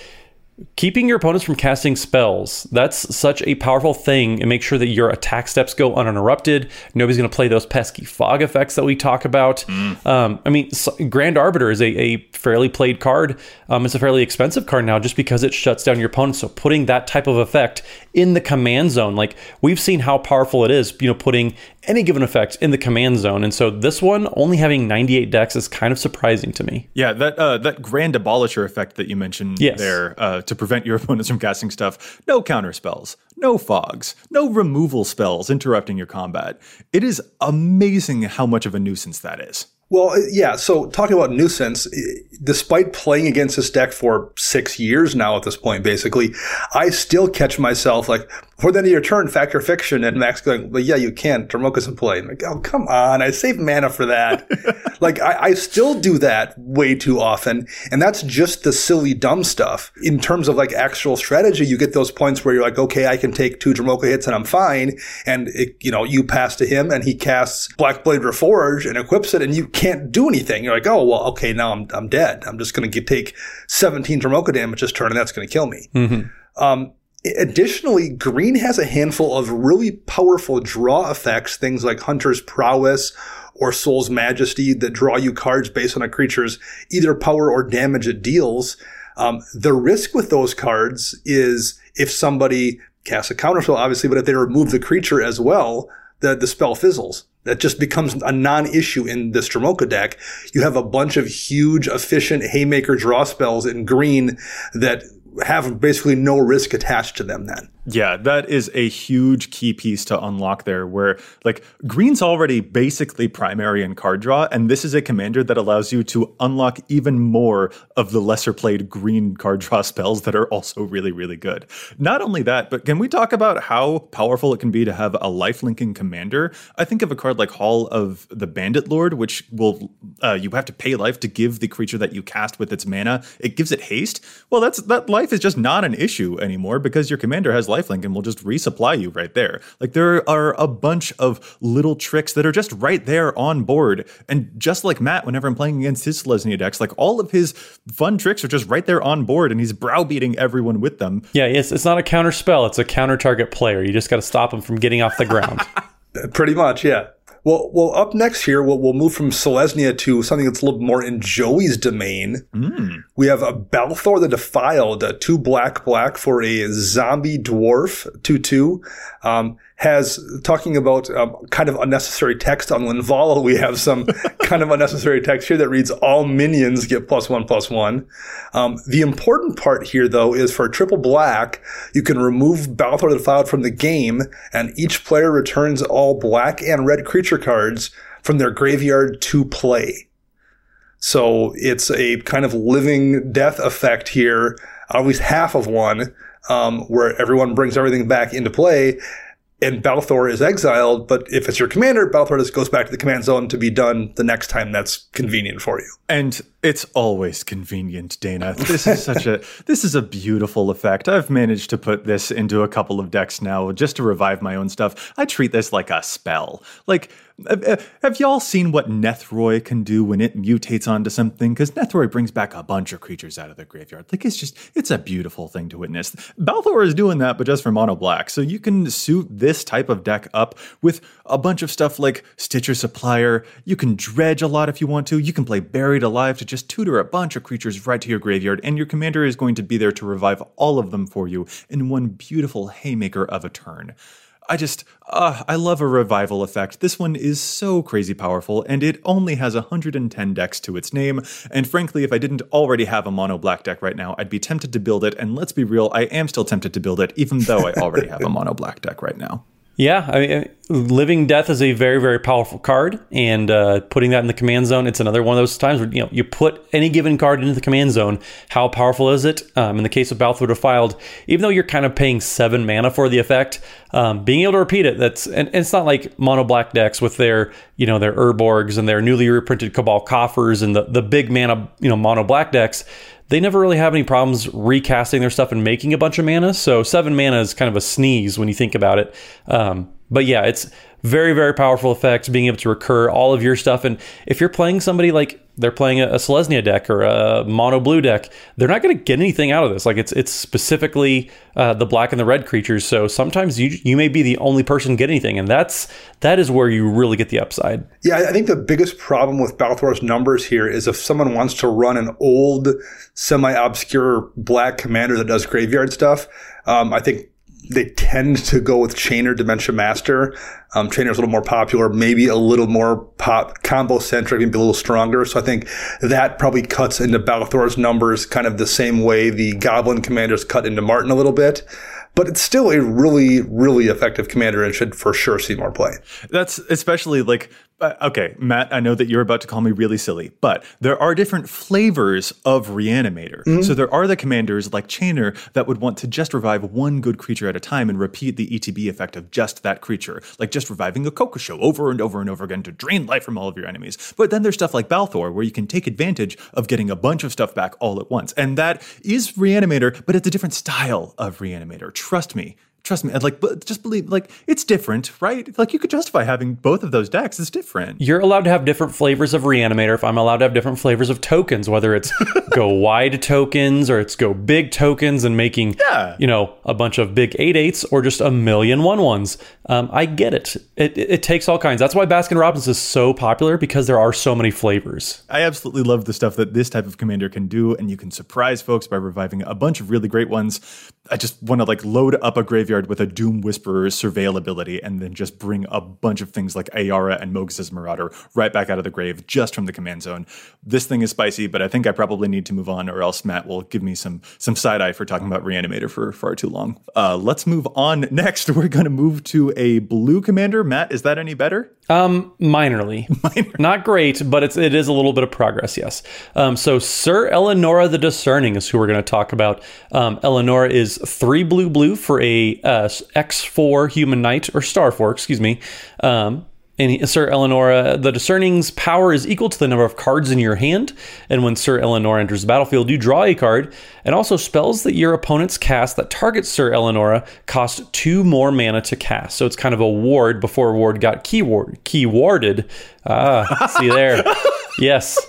keeping your opponents from casting spells that's such a powerful thing and make sure that your attack steps go uninterrupted. Nobody's going to play those pesky fog effects that we talk about. Um, i mean grand arbiter is a, a fairly played card. Um, it's a fairly expensive card now just because it shuts down your opponent so putting that type of effect in the command zone like we've seen how powerful it is you know putting any given effect in the command zone and so this one only having 98 decks is kind of surprising to me Yeah, that uh, that grand abolisher effect that you mentioned Yes. there uh, to prevent your opponents from casting stuff. No counter spells, no fogs, no removal spells interrupting your combat. It is amazing how much of a nuisance that is. Well, yeah. So talking about nuisance, despite playing against this deck for six years now at this point, basically, I still catch myself like for the end of your turn, fact or fiction, and Max going, "Well, yeah, you can." Dromoka's in play. I'm like, "Oh, come on! I saved mana for that." like, I, I still do that way too often, and that's just the silly, dumb stuff. In terms of like actual strategy, you get those points where you're like, "Okay, I can take two Dromoka hits and I'm fine," and it, you know, you pass to him, and he casts Blackblade Reforged and equips it, and you can't do anything. You're like, "Oh, well, okay, now I'm I'm dead. I'm just going to take 17 Dromoka damage this turn, and that's going to kill me." Um, additionally, green has a handful of really powerful draw effects, things like Hunter's Prowess or Soul's Majesty that draw you cards based on a creature's either power or damage it deals. Um, the risk with those cards is if somebody casts a counterspell, obviously, but if they remove the creature as well, the, the spell fizzles. That just becomes a non-issue in this Dromoka deck. You have a bunch of huge, efficient Haymaker draw spells in green that have basically no risk attached to them then. Yeah, that is a huge key piece to unlock there where like green's already basically primary in card draw and this is a commander that allows you to unlock even more of the lesser played green card draw spells that are also really really good. Not only that, but can we talk about how powerful it can be to have a life linking commander? I think of a card like Hall of the Bandit Lord which will uh, you have to pay life to give the creature that you cast with its mana. It gives it haste. Well, that's that life is just not an issue anymore because your commander has lifelink and we'll just resupply you right there. Like there are a bunch of little tricks that are just right there on board. And just like Matt, whenever I'm playing against his Selesnya decks, like all of his fun tricks are just right there on board and he's browbeating everyone with them. yeah it's, it's not a counter spell it's a counter target player you just got to stop him from getting off the ground Pretty much, yeah. Well, well, up next here, we'll, we'll move from Selesnya to something that's a little more in Joey's domain. We have a Balthor the Defiled, a two black black for a zombie dwarf, two two. Um, has talking about um, kind of unnecessary text on Linvala. We have some kind of unnecessary text here that reads all minions get plus one plus one. Um, the important part here, though, is for a triple black, you can remove Balthor the Defiled from the game, and each player returns all black and red creature cards from their graveyard to play. So it's a kind of living death effect here, at least half of one, um, where everyone brings everything back into play. And Balthor is exiled, but if it's your commander, Balthor just goes back to the command zone to be done the next time that's convenient for you. And it's always convenient, Dana. This is such a this is a beautiful effect. I've managed to put this into a couple of decks now just to revive my own stuff. I treat this like a spell. Like have y'all seen what Nethroi can do when it mutates onto something? Because Nethroi brings back a bunch of creatures out of the graveyard. Like it's just it's a beautiful thing to witness. Balthor is doing that, but just for mono black. So you can suit this type of deck up with a bunch of stuff like Stitcher's Supplier. You can dredge a lot if you want to. You can play Buried Alive to just tutor a bunch of creatures right to your graveyard, and your commander is going to be there to revive all of them for you in one beautiful haymaker of a turn. I just, uh, I love a revival effect. This one is so crazy powerful, and it only has 110 decks to its name. And frankly, if I didn't already have a mono black deck right now, I'd be tempted to build it. And let's be real, I am still tempted to build it, even though I already have a mono black deck right now. Yeah, I mean, Living Death is a very, very powerful card, and uh, putting that in the command zone, it's another one of those times where you know you put any given card into the command zone. How powerful is it? Um, in the case of Balthor Defiled, even though you're kind of paying seven mana for the effect, um, being able to repeat it, that's and, it's not like mono black decks with their you know their Urborgs and their newly reprinted Cabal coffers and the the big mana you know mono black decks they never really have any problems recasting their stuff and making a bunch of mana. So seven mana is kind of a sneeze when you think about it. Um, but yeah, it's very, very powerful effects, being able to recur all of your stuff. And if you're playing somebody like they're playing a, a Selesnya deck or a mono blue deck, they're not going to get anything out of this. Like it's it's specifically uh, the black and the red creatures. So sometimes you you may be the only person get anything, and that's that is where you really get the upside. Yeah, I think the biggest problem with Balthor's numbers here is if someone wants to run an old, semi-obscure black commander that does graveyard stuff. Um, I think they tend to go with Chainer Dementia Master. Um, Chainer's a little more popular, maybe a little more pop combo centric, maybe a little stronger. So I think that probably cuts into Balthor's numbers kind of the same way the Goblin commanders cut into Martin a little bit but it's still a really, really effective commander and should for sure see more play. That's especially like uh, okay, Matt, I know that you're about to call me really silly, but there are different flavors of Reanimator. Mm-hmm. So there are the commanders like Chainer that would want to just revive one good creature at a time and repeat the ETB effect of just that creature, like just reviving a Kokusho over and over and over again to drain life from all of your enemies. But then there's stuff like Balthor where you can take advantage of getting a bunch of stuff back all at once. And that is Reanimator, but it's a different style of Reanimator. Trust me, trust me, like, but just believe, like, it's different, right? Like, you could justify having both of those decks. It's different. You're allowed to have different flavors of Reanimator. If I'm allowed to have different flavors of tokens, whether it's go wide tokens or it's go big tokens and making, yeah. you know, a bunch of big eight eights or just a million one ones. Um, I get it. it. It, it. takes all kinds. That's why Baskin Robbins is so popular because there are so many flavors. I absolutely love the stuff that this type of commander can do, and you can surprise folks by reviving a bunch of really great ones. I just want to like load up a graveyard with a Doom Whisperer's surveil ability and then just bring a bunch of things like Ayara and Mogis' Marauder right back out of the grave just from the command zone. This thing is spicy, but I think I probably need to move on or else Matt will give me some some side eye for talking about Reanimator for far too long. Uh, let's move on next. We're going to move to a blue commander. Matt, is that any better? Um, minorly. Minor. Not great, but it's it is a little bit of progress, yes. Um, so Syr Elenora the Discerning is who we're going to talk about. Um, Elenora is three blue blue for a uh, X4 human knight or Star 4, excuse me. Um, and Syr Elenora, the discerning's power is equal to the number of cards in your hand. And when Syr Elenora enters the battlefield, you draw a card. And also, spells that your opponents cast that target Syr Elenora cost two more mana to cast. So it's kind of a ward before ward got keyword, key warded. Ah, see there. yes,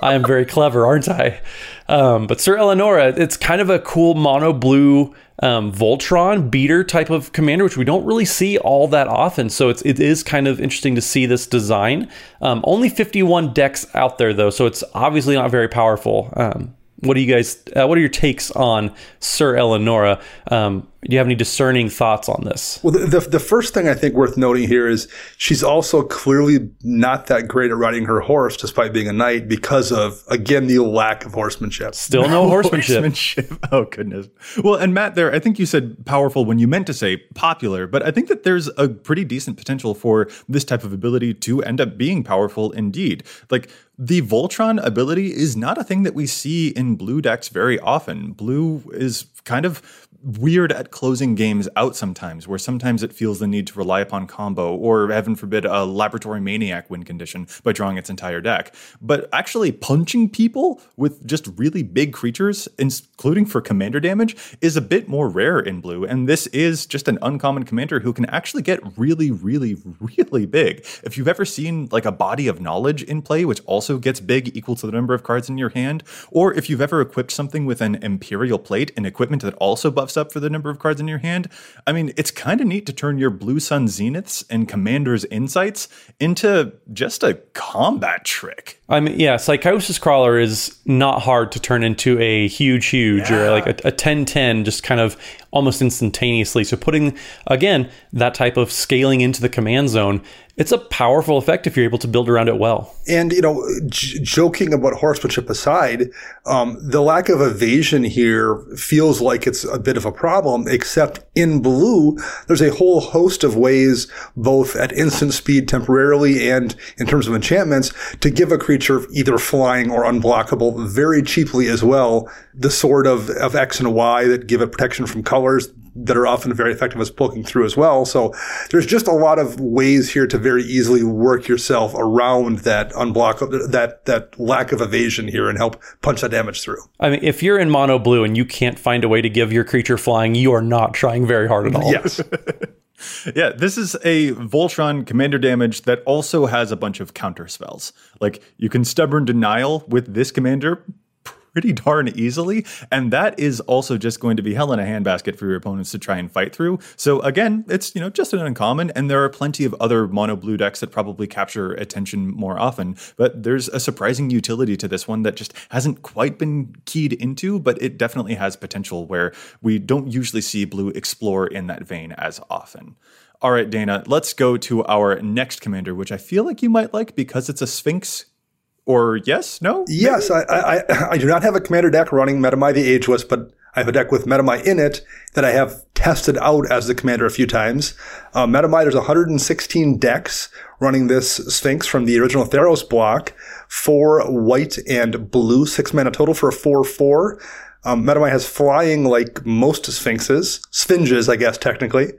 I am very clever, aren't I? Um, but Syr Elenora, it's kind of a cool mono blue um, Voltron beater type of commander, which we don't really see all that often. So it's it is kind of interesting to see this design. Um, only 51 decks out there though, so it's obviously not very powerful. Um, what do you guys? Uh, what are your takes on Syr Elenora? Um, do you have any discerning thoughts on this? Well, the, the, the first thing I think worth noting here is she's also clearly not that great at riding her horse, despite being a knight, because of again the lack of horsemanship. Still no horsemanship. horsemanship. Oh goodness. Well, and Matt, there, I think you said powerful when you meant to say popular, but I think that there's a pretty decent potential for this type of ability to end up being powerful indeed. Like the Voltron ability is not a thing that we see in blue decks very often. Blue is kind of weird at closing games out sometimes, where sometimes it feels the need to rely upon combo or, heaven forbid, a laboratory maniac win condition by drawing its entire deck. But actually punching people with just really big creatures, including for commander damage, is a bit more rare in blue. And this is just an uncommon commander who can actually get really, really, really big. If you've ever seen like a body of knowledge in play, which also gets big equal to the number of cards in your hand, or if you've ever equipped something with an Empyrial Plate, an equipment that also buffs up for the number of cards in your hand. I mean, it's kind of neat to turn your Blue Sun's Zeniths and Commander's Insights into just a combat trick. I mean, yeah, Psychosis Crawler is not hard to turn into a huge, huge, yeah. or like a, a 10 10, just kind of almost instantaneously. So putting again that type of scaling into the command zone, it's a powerful effect if you're able to build around it well. And you know, j- joking about horsemanship aside, um, the lack of evasion here feels like it's a bit of a problem. Except in blue, there's a whole host of ways, both at instant speed temporarily and in terms of enchantments, to give a creature either flying or unblockable very cheaply as well. The sort of of X and Y that give it protection from colors that are often very effective as poking through as well. So there's just a lot of ways here to very easily work yourself around that unblock that that lack of evasion here and help punch that damage through. I mean, if you're in mono blue and you can't find a way to give your creature flying, you are not trying very hard at all. Yes. yeah, this is a Voltron commander damage that also has a bunch of counter spells. Like you can stubborn denial with this commander pretty darn easily. And that is also just going to be hell in a handbasket for your opponents to try and fight through. So again, it's you know just an uncommon, and there are plenty of other mono blue decks that probably capture attention more often. But there's a surprising utility to this one that just hasn't quite been keyed into, but it definitely has potential where we don't usually see blue explore in that vein as often. All right, Dana, let's go to our next commander, which I feel like you might like because it's a Sphinx or yes, no? Yes, I, I, I do not have a commander deck running Medomai the Ageless, but I have a deck with Medomai in it that I have tested out as the commander a few times. Uh, Medomai, there's 116 decks running this Sphinx from the original Theros block. Four white and blue, six mana total for a 4-4. Um, Medomai has flying like most Sphinxes, Sphinges, I guess, technically.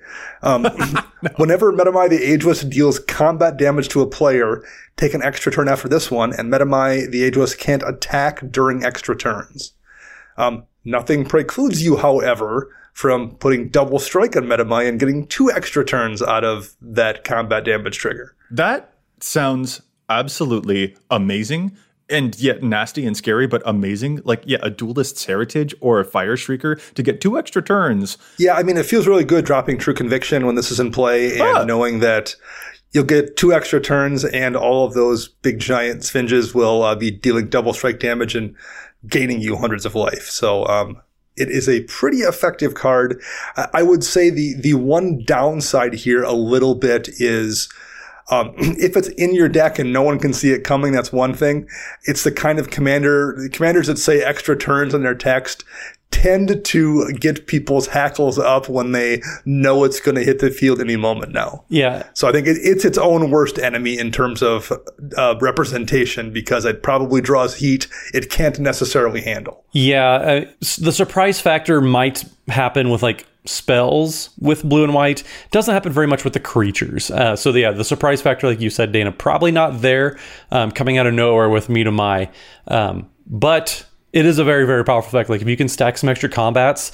Um, no. Whenever Medomai the Ageless deals combat damage to a player, take an extra turn after this one, and Medomai the Ageless can't attack during extra turns. Um, nothing precludes you, however, from putting double strike on Medomai and getting two extra turns out of that combat damage trigger. That sounds absolutely amazing and yet nasty and scary, but amazing. Like, yeah, a duelist's heritage or a fire shrieker to get two extra turns. Yeah, I mean, it feels really good dropping true conviction when this is in play and ah. knowing that you'll get two extra turns and all of those big giant sphinges will uh, be dealing double strike damage and gaining you hundreds of life. So, um, it is a pretty effective card. I would say the the one downside here a little bit is um, if it's in your deck and no one can see it coming, that's one thing. It's the kind of commander, commanders that say extra turns in their text tend to get people's hackles up when they know it's going to hit the field any moment now. Yeah. So I think it, it's its own worst enemy in terms of uh, representation because it probably draws heat it can't necessarily handle. Yeah. Uh, the surprise factor might happen with like spells with blue and white doesn't happen very much with the creatures uh, so the, yeah the surprise factor like you said dana probably not there um, coming out of nowhere with Medomai um, but it is a very very powerful effect. Like if you can stack some extra combats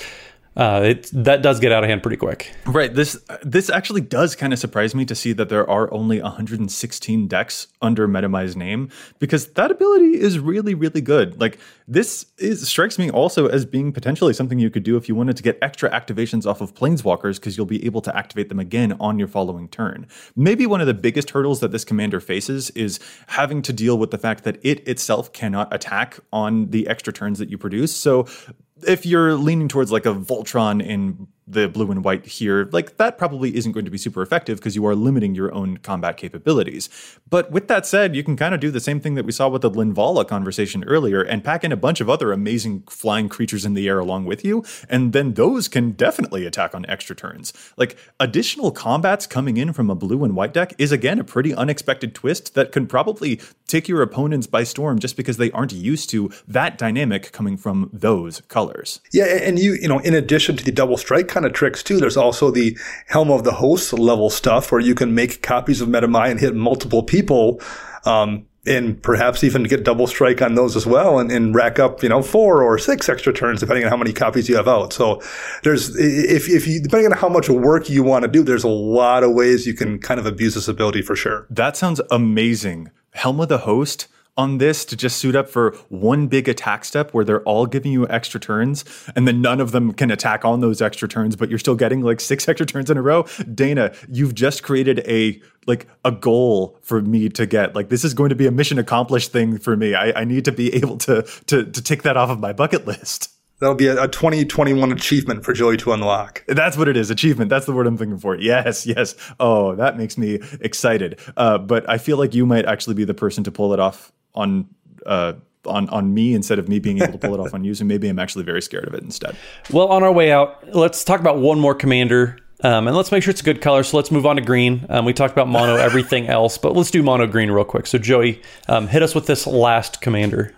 uh, it that does get out of hand pretty quick. Right. This this actually does kind of surprise me to see that there are only 116 decks under Medomai's name because that ability is really really good. Like this is strikes me also as being potentially something you could do if you wanted to get extra activations off of planeswalkers because you'll be able to activate them again on your following turn. Maybe one of the biggest hurdles that this commander faces is having to deal with the fact that it itself cannot attack on the extra turns that you produce. So if you're leaning towards like a Voltron in the blue and white here, like that probably isn't going to be super effective because you are limiting your own combat capabilities. But with that said, you can kind of do the same thing that we saw with the Linvala conversation earlier and pack in a bunch of other amazing flying creatures in the air along with you, and then those can definitely attack on extra turns. Like additional combats coming in from a blue and white deck is again a pretty unexpected twist that can probably take your opponents by storm just because they aren't used to that dynamic coming from those colors. Yeah, and you, you know, in addition to the double strike kind of tricks too. There's also the Helm of the Host level stuff where you can make copies of Medomai and hit multiple people. Um, and perhaps even get double strike on those as well and, and, rack up, you know, four or six extra turns depending on how many copies you have out. So there's, if, if you, depending on how much work you want to do, there's a lot of ways you can kind of abuse this ability for sure. That sounds amazing. Helm of the Host on this to just suit up for one big attack step where they're all giving you extra turns and then none of them can attack on those extra turns but you're still getting like six extra turns in a row dana you've just created a like a goal for me to get like this is going to be a mission accomplished thing for me i, I need to be able to, to to tick that off of my bucket list That'll be a, a 2021 achievement for Joey to unlock. That's what it is. Achievement. That's the word I'm thinking for. Yes, yes. Oh, that makes me excited. Uh, but I feel like you might actually be the person to pull it off on. Uh, on, on me instead of me being able to pull it off on you. So maybe I'm actually very scared of it instead. Well, on our way out, let's talk about one more commander. Um, and let's make sure it's a good color. So let's move on to green. Um, we talked about mono, everything else, but let's do mono green real quick. So, Joey, um, hit us with this last commander.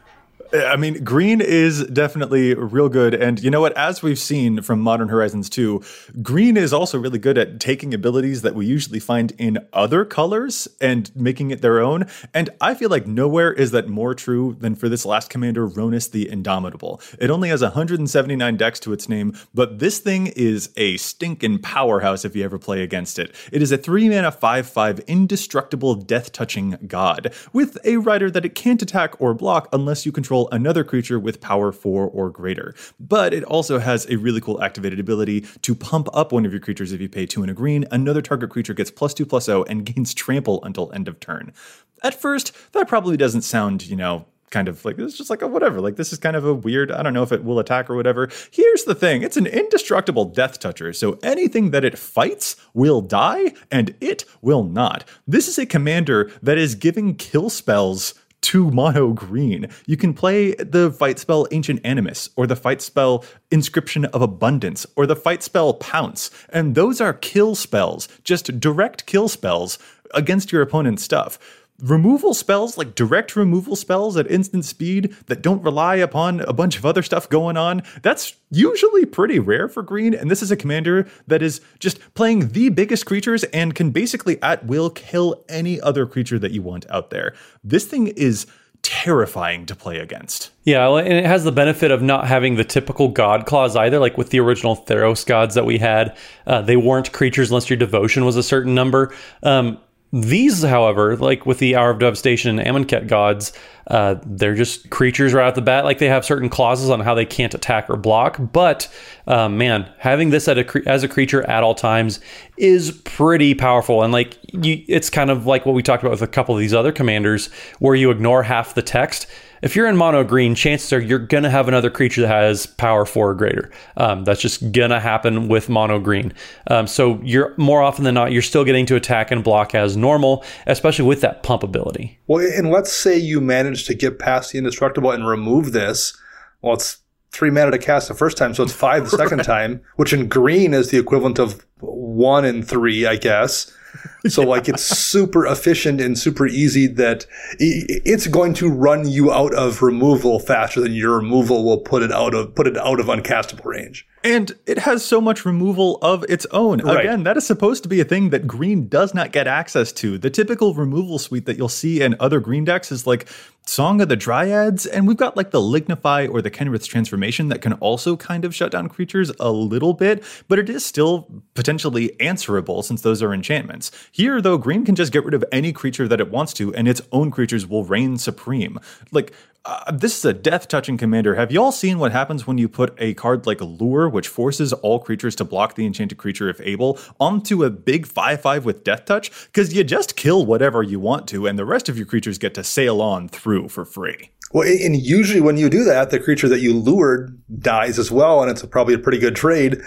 I mean, green is definitely real good. And you know what? As we've seen from Modern Horizons 2, green is also really good at taking abilities that we usually find in other colors and making it their own. And I feel like nowhere is that more true than for this last commander, Rhonas the Indomitable. It only has 179 decks to its name, but this thing is a stinking powerhouse if you ever play against it. It is a 3 mana 5 5 indestructible death touching god with a rider that it can't attack or block unless you control another creature with power 4 or greater. But it also has a really cool activated ability to pump up one of your creatures if you pay 2 and a green. Another target creature gets plus 2 plus 0 and gains trample until end of turn. At first, that probably doesn't sound, you know, kind of like it's just like a whatever. Like this is kind of a weird. I don't know if it will attack or whatever. Here's the thing: it's an indestructible death toucher, so anything that it fights will die, and it will not. This is a commander that is giving kill spells to mono green. You can play the fight spell Ancient Animus, or the fight spell Inscription of Abundance, or the fight spell Pounce, and those are kill spells, just direct kill spells against your opponent's stuff removal spells, like direct removal spells at instant speed that don't rely upon a bunch of other stuff going on, that's usually pretty rare for green. And this is a commander that is just playing the biggest creatures and can basically at will kill any other creature that you want out there. This thing is terrifying to play against. Yeah, and it has the benefit of not having the typical god clause either. Like with the original Theros gods that we had, uh, they weren't creatures unless your devotion was a certain number. Um, these, however, like with the Hour of Devastation and Amonkhet gods, uh, they're just creatures right off the bat. Like they have certain clauses on how they can't attack or block. But uh, man, having this a cre- as a creature at all times is pretty powerful. And like you, it's kind of like what we talked about with a couple of these other commanders, where you ignore half the text if you're in mono green, chances are you're going to have another creature that has power four or greater. Um, that's just going to happen with mono green. Um, so you're more often than not, you're still getting to attack and block as normal, especially with that pump ability. Well, and let's say you manage to get past the indestructible and remove this. Well, it's three mana to cast the first time, so it's five the second right. time, which in green is the equivalent of one and three, I guess. So like it's super efficient and super easy that it's going to run you out of removal faster than your removal will put it out of put it out of uncastable range. And it has so much removal of its own. Right. Again, that is supposed to be a thing that green does not get access to. The typical removal suite that you'll see in other green decks is like Song of the Dryads, and we've got like the Lignify or the Kenrith's Transformation that can also kind of shut down creatures a little bit, but it is still potentially answerable since those are enchantments. Here, though, green can just get rid of any creature that it wants to, and its own creatures will reign supreme. Like, uh, this is a death touching commander. Have y'all seen what happens when you put a card like Lure, which forces all creatures to block the enchanted creature if able, onto a big 5 5 with death touch? Because you just kill whatever you want to, and the rest of your creatures get to sail on through for free. Well, and usually when you do that, the creature that you lured dies as well, and it's probably a pretty good trade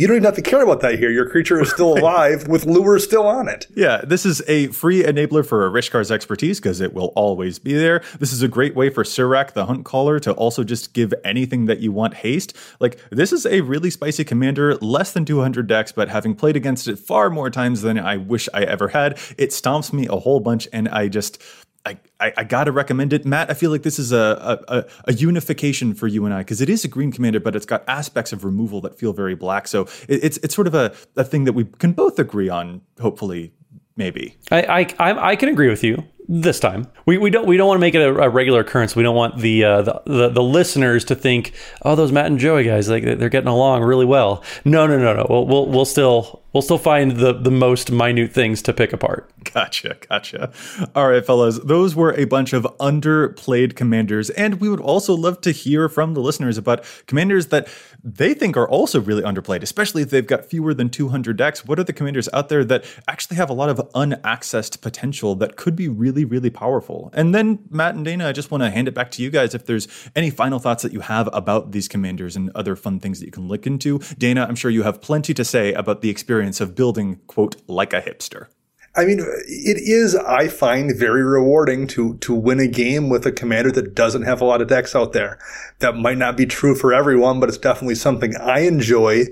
you don't even have to care about that here. Your creature is still alive with lure still on it. Yeah, this is a free enabler for a Rishkar's expertise because it will always be there. This is a great way for Surrak, the hunt caller, to also just give anything that you want haste. Like, this is a really spicy commander, less than 200 decks, but having played against it far more times than I wish I ever had, it stomps me a whole bunch, and I just I, I, gotta recommend it, Matt. I feel like this is a a, a unification for you and I because it is a green commander, but it's got aspects of removal that feel very black. So it, it's it's sort of a, a thing that we can both agree on. Hopefully, maybe. I I, I can agree with you this time. We, we don't we don't want to make it a, a regular occurrence. We don't want the, uh, the, the the listeners to think, oh, those Matt and Joey guys, like they're getting along really well. No, no, no, no. We'll we'll, we'll still we'll still find the the most minute things to pick apart. Gotcha, gotcha. All right, fellas, those were a bunch of underplayed commanders, and we would also love to hear from the listeners about commanders that they think are also really underplayed, especially if they've got fewer than 200 decks. What are the commanders out there that actually have a lot of unaccessed potential that could be really, really powerful? And then, Matt and Dana, I just want to hand it back to you guys if there's any final thoughts that you have about these commanders and other fun things that you can look into. Dana, I'm sure you have plenty to say about the experience of building, quote, like a hipster. I mean, it is, I find, very rewarding to, to win a game with a commander that doesn't have a lot of decks out there. That might not be true for everyone, but it's definitely something I enjoy.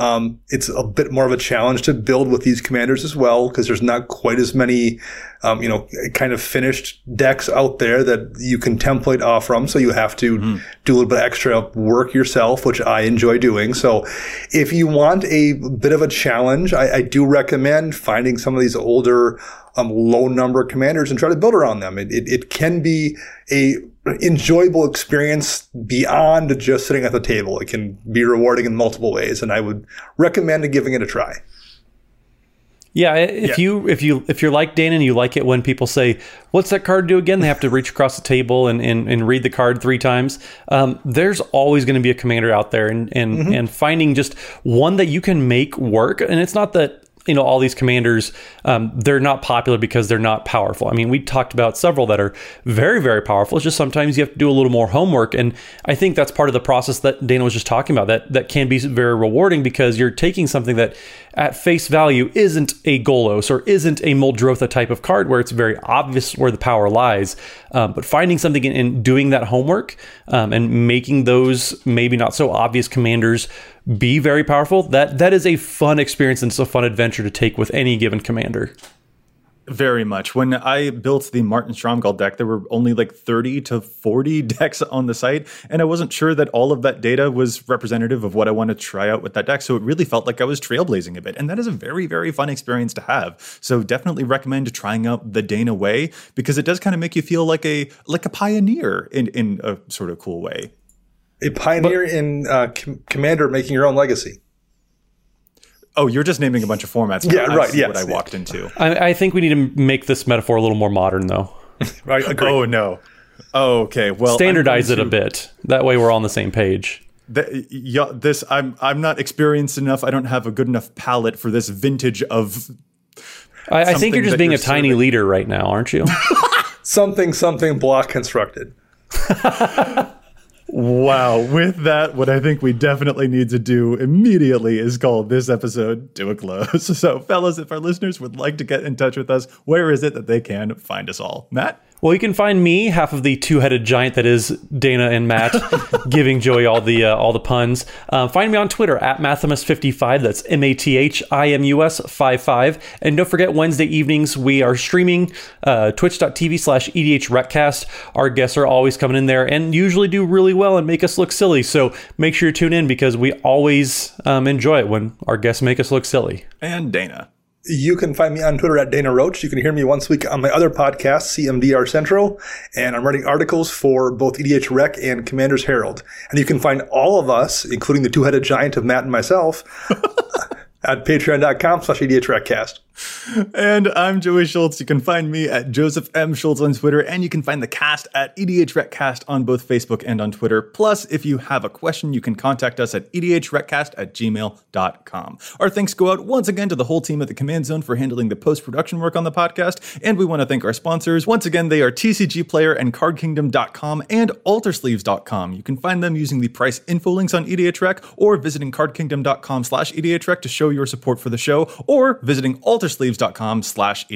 Um, it's a bit more of a challenge to build with these commanders as well, because there's not quite as many, um, you know, kind of finished decks out there that you can template off from. So you have to mm. do a little bit extra work yourself, which I enjoy doing. So if you want a bit of a challenge, I, I do recommend finding some of these older, um, low number commanders and try to build around them. It, it, it can be a enjoyable experience beyond just sitting at the table. It can be rewarding in multiple ways, and I would recommend giving it a try. Yeah, if yeah. you if you if you're like Dan and you like it when people say, "What's that card do again?" They have to reach across the table and and, and read the card three times. Um, there's always going to be a commander out there, and and mm-hmm. and finding just one that you can make work. And it's not that you know all these commanders um, they're not popular because they're not powerful. I mean we talked about several that are very very powerful. It's just sometimes you have to do a little more homework. And i think that's part of the process that dana was just talking about that that can be very rewarding because you're taking something that at face value isn't a golos or isn't a Muldrotha type of card where it's very obvious where the power lies. Um, but finding something and doing that homework um, and making those maybe not so obvious commanders be very powerful, that that is a fun experience and it's a fun adventure to take with any given commander. Very much. When I built the Martin Stromgald deck, there were only like 30 to 40 decks on the site, and I wasn't sure that all of that data was representative of what I want to try out with that deck. So it really felt like I was trailblazing a bit, and that is a very, very fun experience to have. So definitely recommend trying out the Dana way because it does kind of make you feel like a like a pioneer in in a sort of cool way a pioneer but, in uh, com- Commander making your own legacy. Oh, you're just naming a bunch of formats. Yeah, right. Yeah, what I walked into. I, I, think we need to make this metaphor a little more modern, though. right. Agree. Oh no. Oh, okay. Well, standardize it a bit. That way, we're on the same page. The, yeah, this I'm I'm not experienced enough. I don't have a good enough palate for this vintage of. I, I think you're just being you're a serving. tiny leader right now, aren't you? something something block constructed. Wow. With that, what I think we definitely need to do immediately is call this episode to a close. So, fellas, if our listeners would like to get in touch with us, where is it that they can find us all? Matt? Well, you can find me, half of the two-headed giant that is Dana and Matt, giving Joey all the uh, all the puns. Uh, find me on Twitter at Mathimus55. That's M A T H I M U S 55. And don't forget, Wednesday evenings we are streaming uh, twitch.tv slash EDH Our guests are always coming in there and usually do really well and make us look silly. So make sure you tune in because we always um, enjoy it when our guests make us look silly. And Dana. You can find me on Twitter at Dana Roach. You can hear me once a week on my other podcast, CMDR Central, and I'm writing articles for both EDH Rec and Commander's Herald. And you can find all of us, including the two-headed giant of Matt and myself, at patreon.com slash EDHRECcast. And I'm Joey Schultz. You can find me at Joseph M. Schultz on Twitter, and you can find the cast at EDHRECcast on both Facebook and on Twitter. Plus, if you have a question, you can contact us at EDHRECcast at gmail.com. Our thanks go out once again to the whole team at the Command Zone for handling the post production work on the podcast. And we want to thank our sponsors. Once again, they are TCG Player and CardKingdom.com and AltarSleeves.com. You can find them using the price info links on EDHREC or visiting CardKingdom.com slash EDHREC to show your support for the show or visiting Altar sleeves.com slash.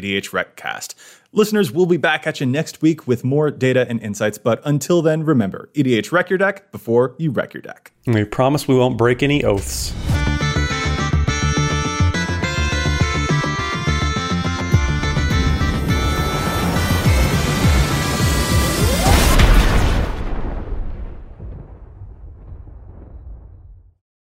Listeners, we'll be back at you next week with more data and insights, but until then, remember, EDH wreck your deck before you wreck your deck. We promise we won't break any oaths.